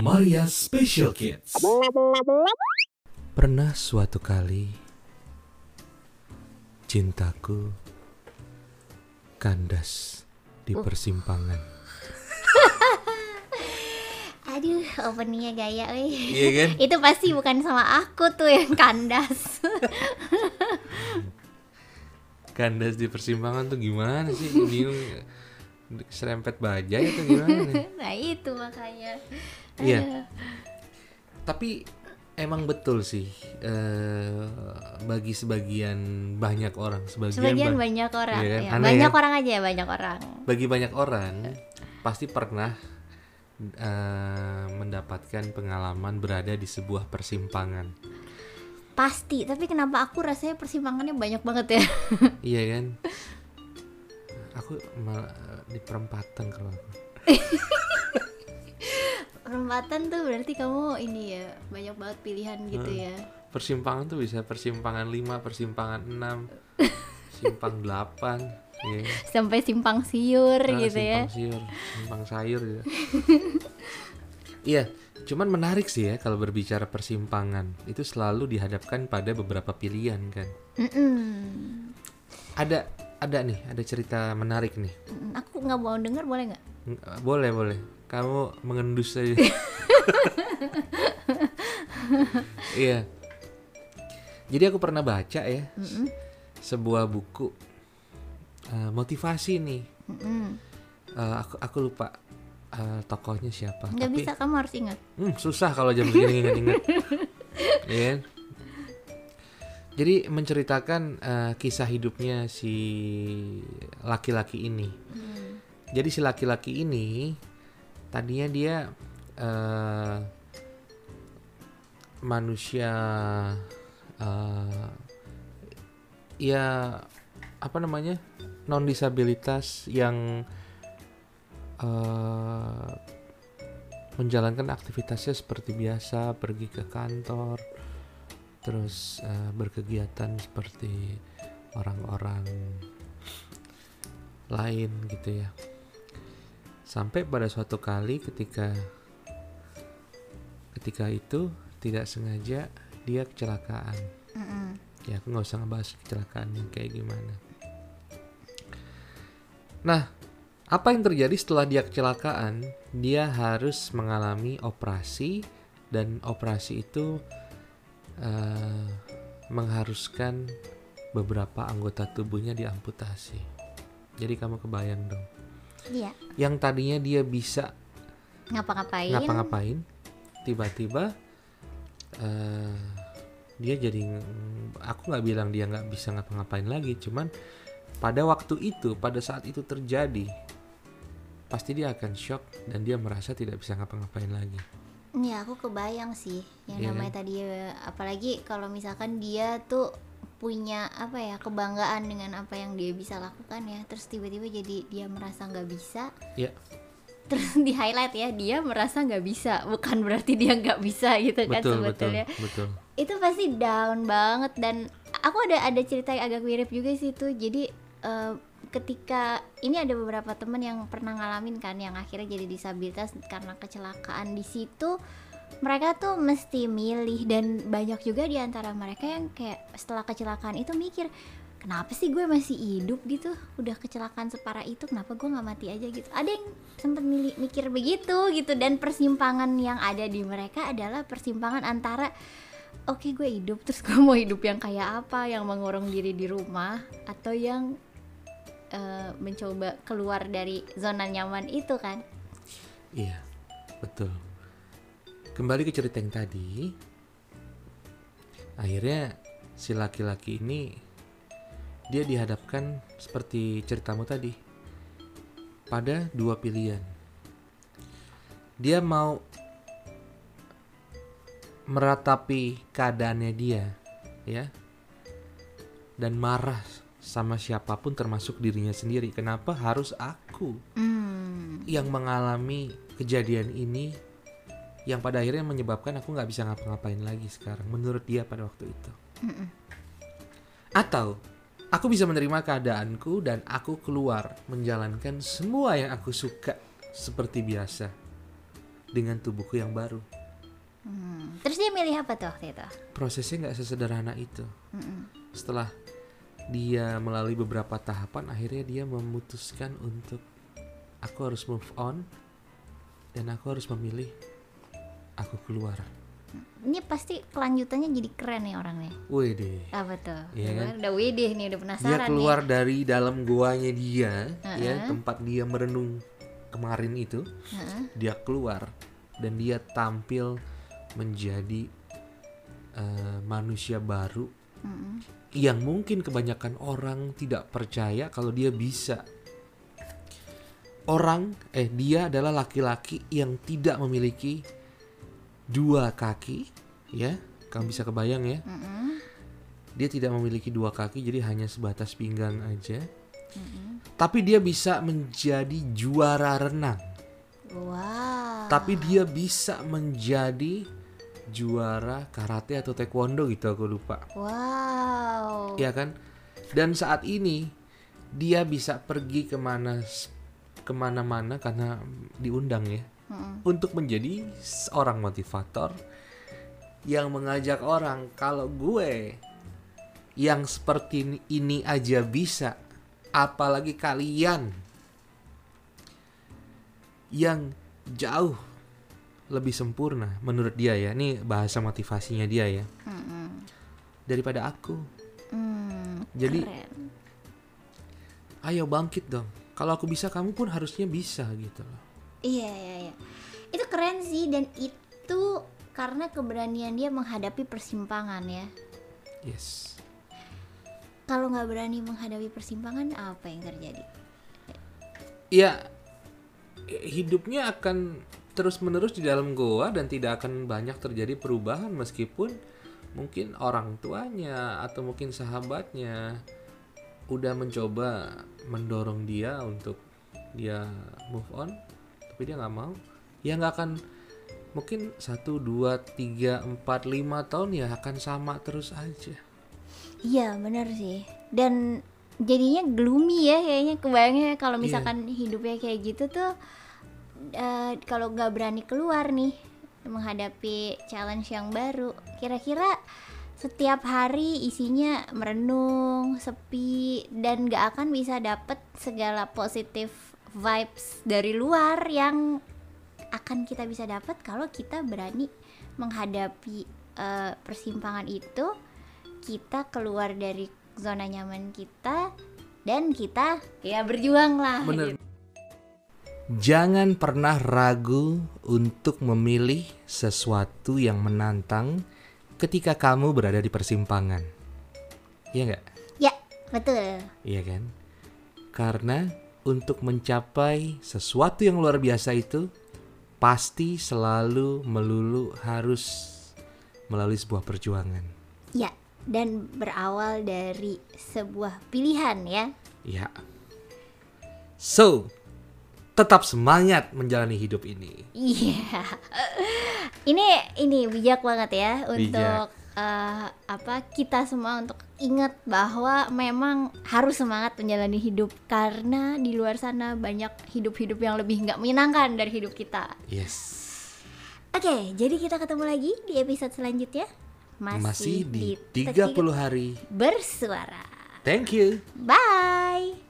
Maria Special Kids. Pernah suatu kali cintaku kandas di persimpangan. Aduh, openingnya gaya, weh. Iya kan? Itu pasti bukan sama aku tuh yang kandas. Kandas di persimpangan tuh gimana sih? Bingung serempet bajai atau gimana? nah itu makanya. Iya. Tapi emang betul sih eh, bagi sebagian banyak orang, sebagian, Sebagian ba- banyak orang, Iya kan? ya. Aneh banyak ya? orang aja ya, banyak orang. bagi banyak orang pasti pernah eh, mendapatkan pengalaman berada di sebuah persimpangan. Pasti, tapi kenapa aku rasanya persimpangannya banyak banget ya? Iya kan? Aku malah di perempatan kalau aku. Perempatan tuh berarti kamu ini ya, banyak banget pilihan gitu ya. Persimpangan tuh bisa persimpangan 5, persimpangan 6, simpang 8, ya. Sampai simpang siur Ah, gitu ya. simpang siur, simpang sayur gitu. Iya, cuman menarik sih ya kalau berbicara persimpangan. Itu selalu dihadapkan pada beberapa pilihan kan. Mm-mm. Ada ada nih, ada cerita menarik nih. Mm, Aku nggak mau denger boleh nggak? Ng- Boleh, boleh. Kamu mengendus saja. Iya. Jadi aku pernah baca ya Mm-mm. sebuah buku eh, motivasi nih. Eh, aku aku lupa eh, tokohnya siapa. Nggak Tapi bisa, kamu harus ingat. hmm, susah kalau jam segini inget-inget. Iya kan? Jadi menceritakan eh, kisah hidupnya si laki-laki ini. Jadi si laki-laki ini tadinya dia eh, manusia eh, ya apa namanya non disabilitas yang eh, menjalankan aktivitasnya seperti biasa pergi ke kantor terus eh, berkegiatan seperti orang-orang lain gitu ya. Sampai pada suatu kali ketika ketika itu tidak sengaja dia kecelakaan. Mm-mm. ya aku nggak usah ngebahas kecelakaannya kayak gimana. Nah apa yang terjadi setelah dia kecelakaan? Dia harus mengalami operasi dan operasi itu eh, mengharuskan beberapa anggota tubuhnya diamputasi jadi kamu kebayang dong Iya. yang tadinya dia bisa Ngapa-ngapain? ngapa-ngapain tiba-tiba eh, dia jadi aku nggak bilang dia nggak bisa ngapa-ngapain lagi cuman pada waktu itu pada saat itu terjadi pasti dia akan shock dan dia merasa tidak bisa ngapa-ngapain lagi Iya, aku kebayang sih yang Iya namanya tadi eh, apalagi kalau misalkan dia tuh punya apa ya kebanggaan dengan apa yang dia bisa lakukan ya terus tiba-tiba jadi dia merasa nggak bisa. Ya terus di highlight ya dia merasa nggak bisa bukan berarti dia nggak bisa gitu kan betul betul sebetulnya. betul. Itu pasti down banget dan aku ada ada cerita yang agak mirip juga sih tuh. Jadi eh, ketika ini ada beberapa temen yang pernah ngalamin kan yang akhirnya jadi disabilitas karena kecelakaan di situ mereka tuh mesti milih dan banyak juga di antara mereka yang kayak setelah kecelakaan itu mikir kenapa sih gue masih hidup gitu? Udah kecelakaan separah itu kenapa gue nggak mati aja? Gitu. Ada yang sempat milih mikir begitu gitu dan persimpangan yang ada di mereka adalah persimpangan antara oke gue hidup terus gue mau hidup yang kayak apa? Yang mengurung diri di rumah atau yang eh, mencoba keluar dari zona nyaman itu kan? Iya betul. Kembali ke cerita yang tadi akhirnya si laki-laki ini dia dihadapkan seperti ceritamu tadi pada dua pilihan. Dia mau meratapi keadaannya dia ya dan marah sama siapa pun termasuk dirinya sendiri kenapa harus aku hmm yang mengalami kejadian ini yang pada akhirnya menyebabkan aku nggak bisa ngapa-ngapain lagi sekarang menurut dia pada waktu itu Mm-mm. atau aku bisa menerima keadaanku dan aku keluar menjalankan semua yang aku suka seperti biasa dengan tubuhku yang baru. Hmm. Terus dia milih apa tuh waktu itu? Prosesnya nggak sesederhana itu. Mm-mm. Setelah dia melalui beberapa tahapan, akhirnya dia memutuskan untuk aku harus move on dan aku harus memilih aku keluar. Ini pasti kelanjutannya jadi keren nih orangnya. Wih deh. Apa tuh? Iya kan? Udah widih nih, udah Dia penasaran keluar nih. dari dalam guanya dia, ya Uh-uh. tempat dia merenung kemarin itu. Heeh. Dia keluar dan dia tampil menjadi eh, manusia baru Mm-mm. yang mungkin kebanyakan orang tidak percaya kalau dia bisa. Orang, eh dia adalah laki-laki yang tidak memiliki dua kaki, ya. Kamu bisa kebayang ya? Mm-mm. Dia tidak memiliki dua kaki, jadi hanya sebatas pinggang aja. Mm-mm. Tapi dia bisa menjadi juara renang. Wow. Tapi dia bisa menjadi juara karate atau taekwondo gitu aku lupa. Wow. ya kan dan saat ini dia bisa pergi ke mana ke mana-mana karena diundang ya Mm-mm. untuk menjadi seorang motivator yang mengajak orang kalau gue yang seperti ini, ini aja bisa apalagi kalian yang jauh lebih sempurna menurut dia ya ini bahasa motivasinya dia ya Mm-mm. daripada aku Hmm, Jadi- keren. ayo bangkit dong. Kalau aku bisa, kamu pun harusnya bisa gitu loh. Iya iya iya. Itu keren sih dan itu karena keberanian dia menghadapi persimpangan ya. Yes. Kalau nggak berani menghadapi persimpangan apa yang terjadi? Ya, hidupnya akan terus-menerus di dalam goa dan tidak akan banyak terjadi perubahan meskipun mungkin orang tuanya atau mungkin sahabatnya udah mencoba mendorong dia untuk dia move on, tapi dia nggak mau. Ya nggak akan mungkin satu dua tiga empat lima tahun ya akan sama terus aja. Iya benar sih. Dan jadinya gloomy ya kayaknya kebayangnya kalau Iya. misalkan hidupnya kayak gitu tuh eh, kalau nggak berani keluar nih menghadapi challenge yang baru kira-kira setiap hari isinya merenung sepi dan nggak akan bisa dapet segala positif vibes dari luar yang akan kita bisa dapat kalau kita berani menghadapi eh, persimpangan itu kita keluar dari zona nyaman kita dan kita ya berjuang lah Bener. Jangan pernah ragu untuk memilih sesuatu yang menantang ketika kamu berada di persimpangan. Iya nggak? ya betul Iya kan? Karena untuk mencapai sesuatu yang luar biasa itu pasti selalu melulu harus melalui sebuah perjuangan. ya dan berawal dari sebuah pilihan ya Ya. So, tetap semangat menjalani hidup ini. iya ini ini bijak banget ya Bijak. untuk eh, apa kita semua untuk ingat bahwa memang harus semangat menjalani hidup karena di luar sana banyak hidup-hidup yang lebih nggak menyenangkan dari hidup kita Yes. Oke, jadi kita ketemu lagi di episode selanjutnya. Masih, Masih di di 30 hari. bersuara. Thank you. Bye.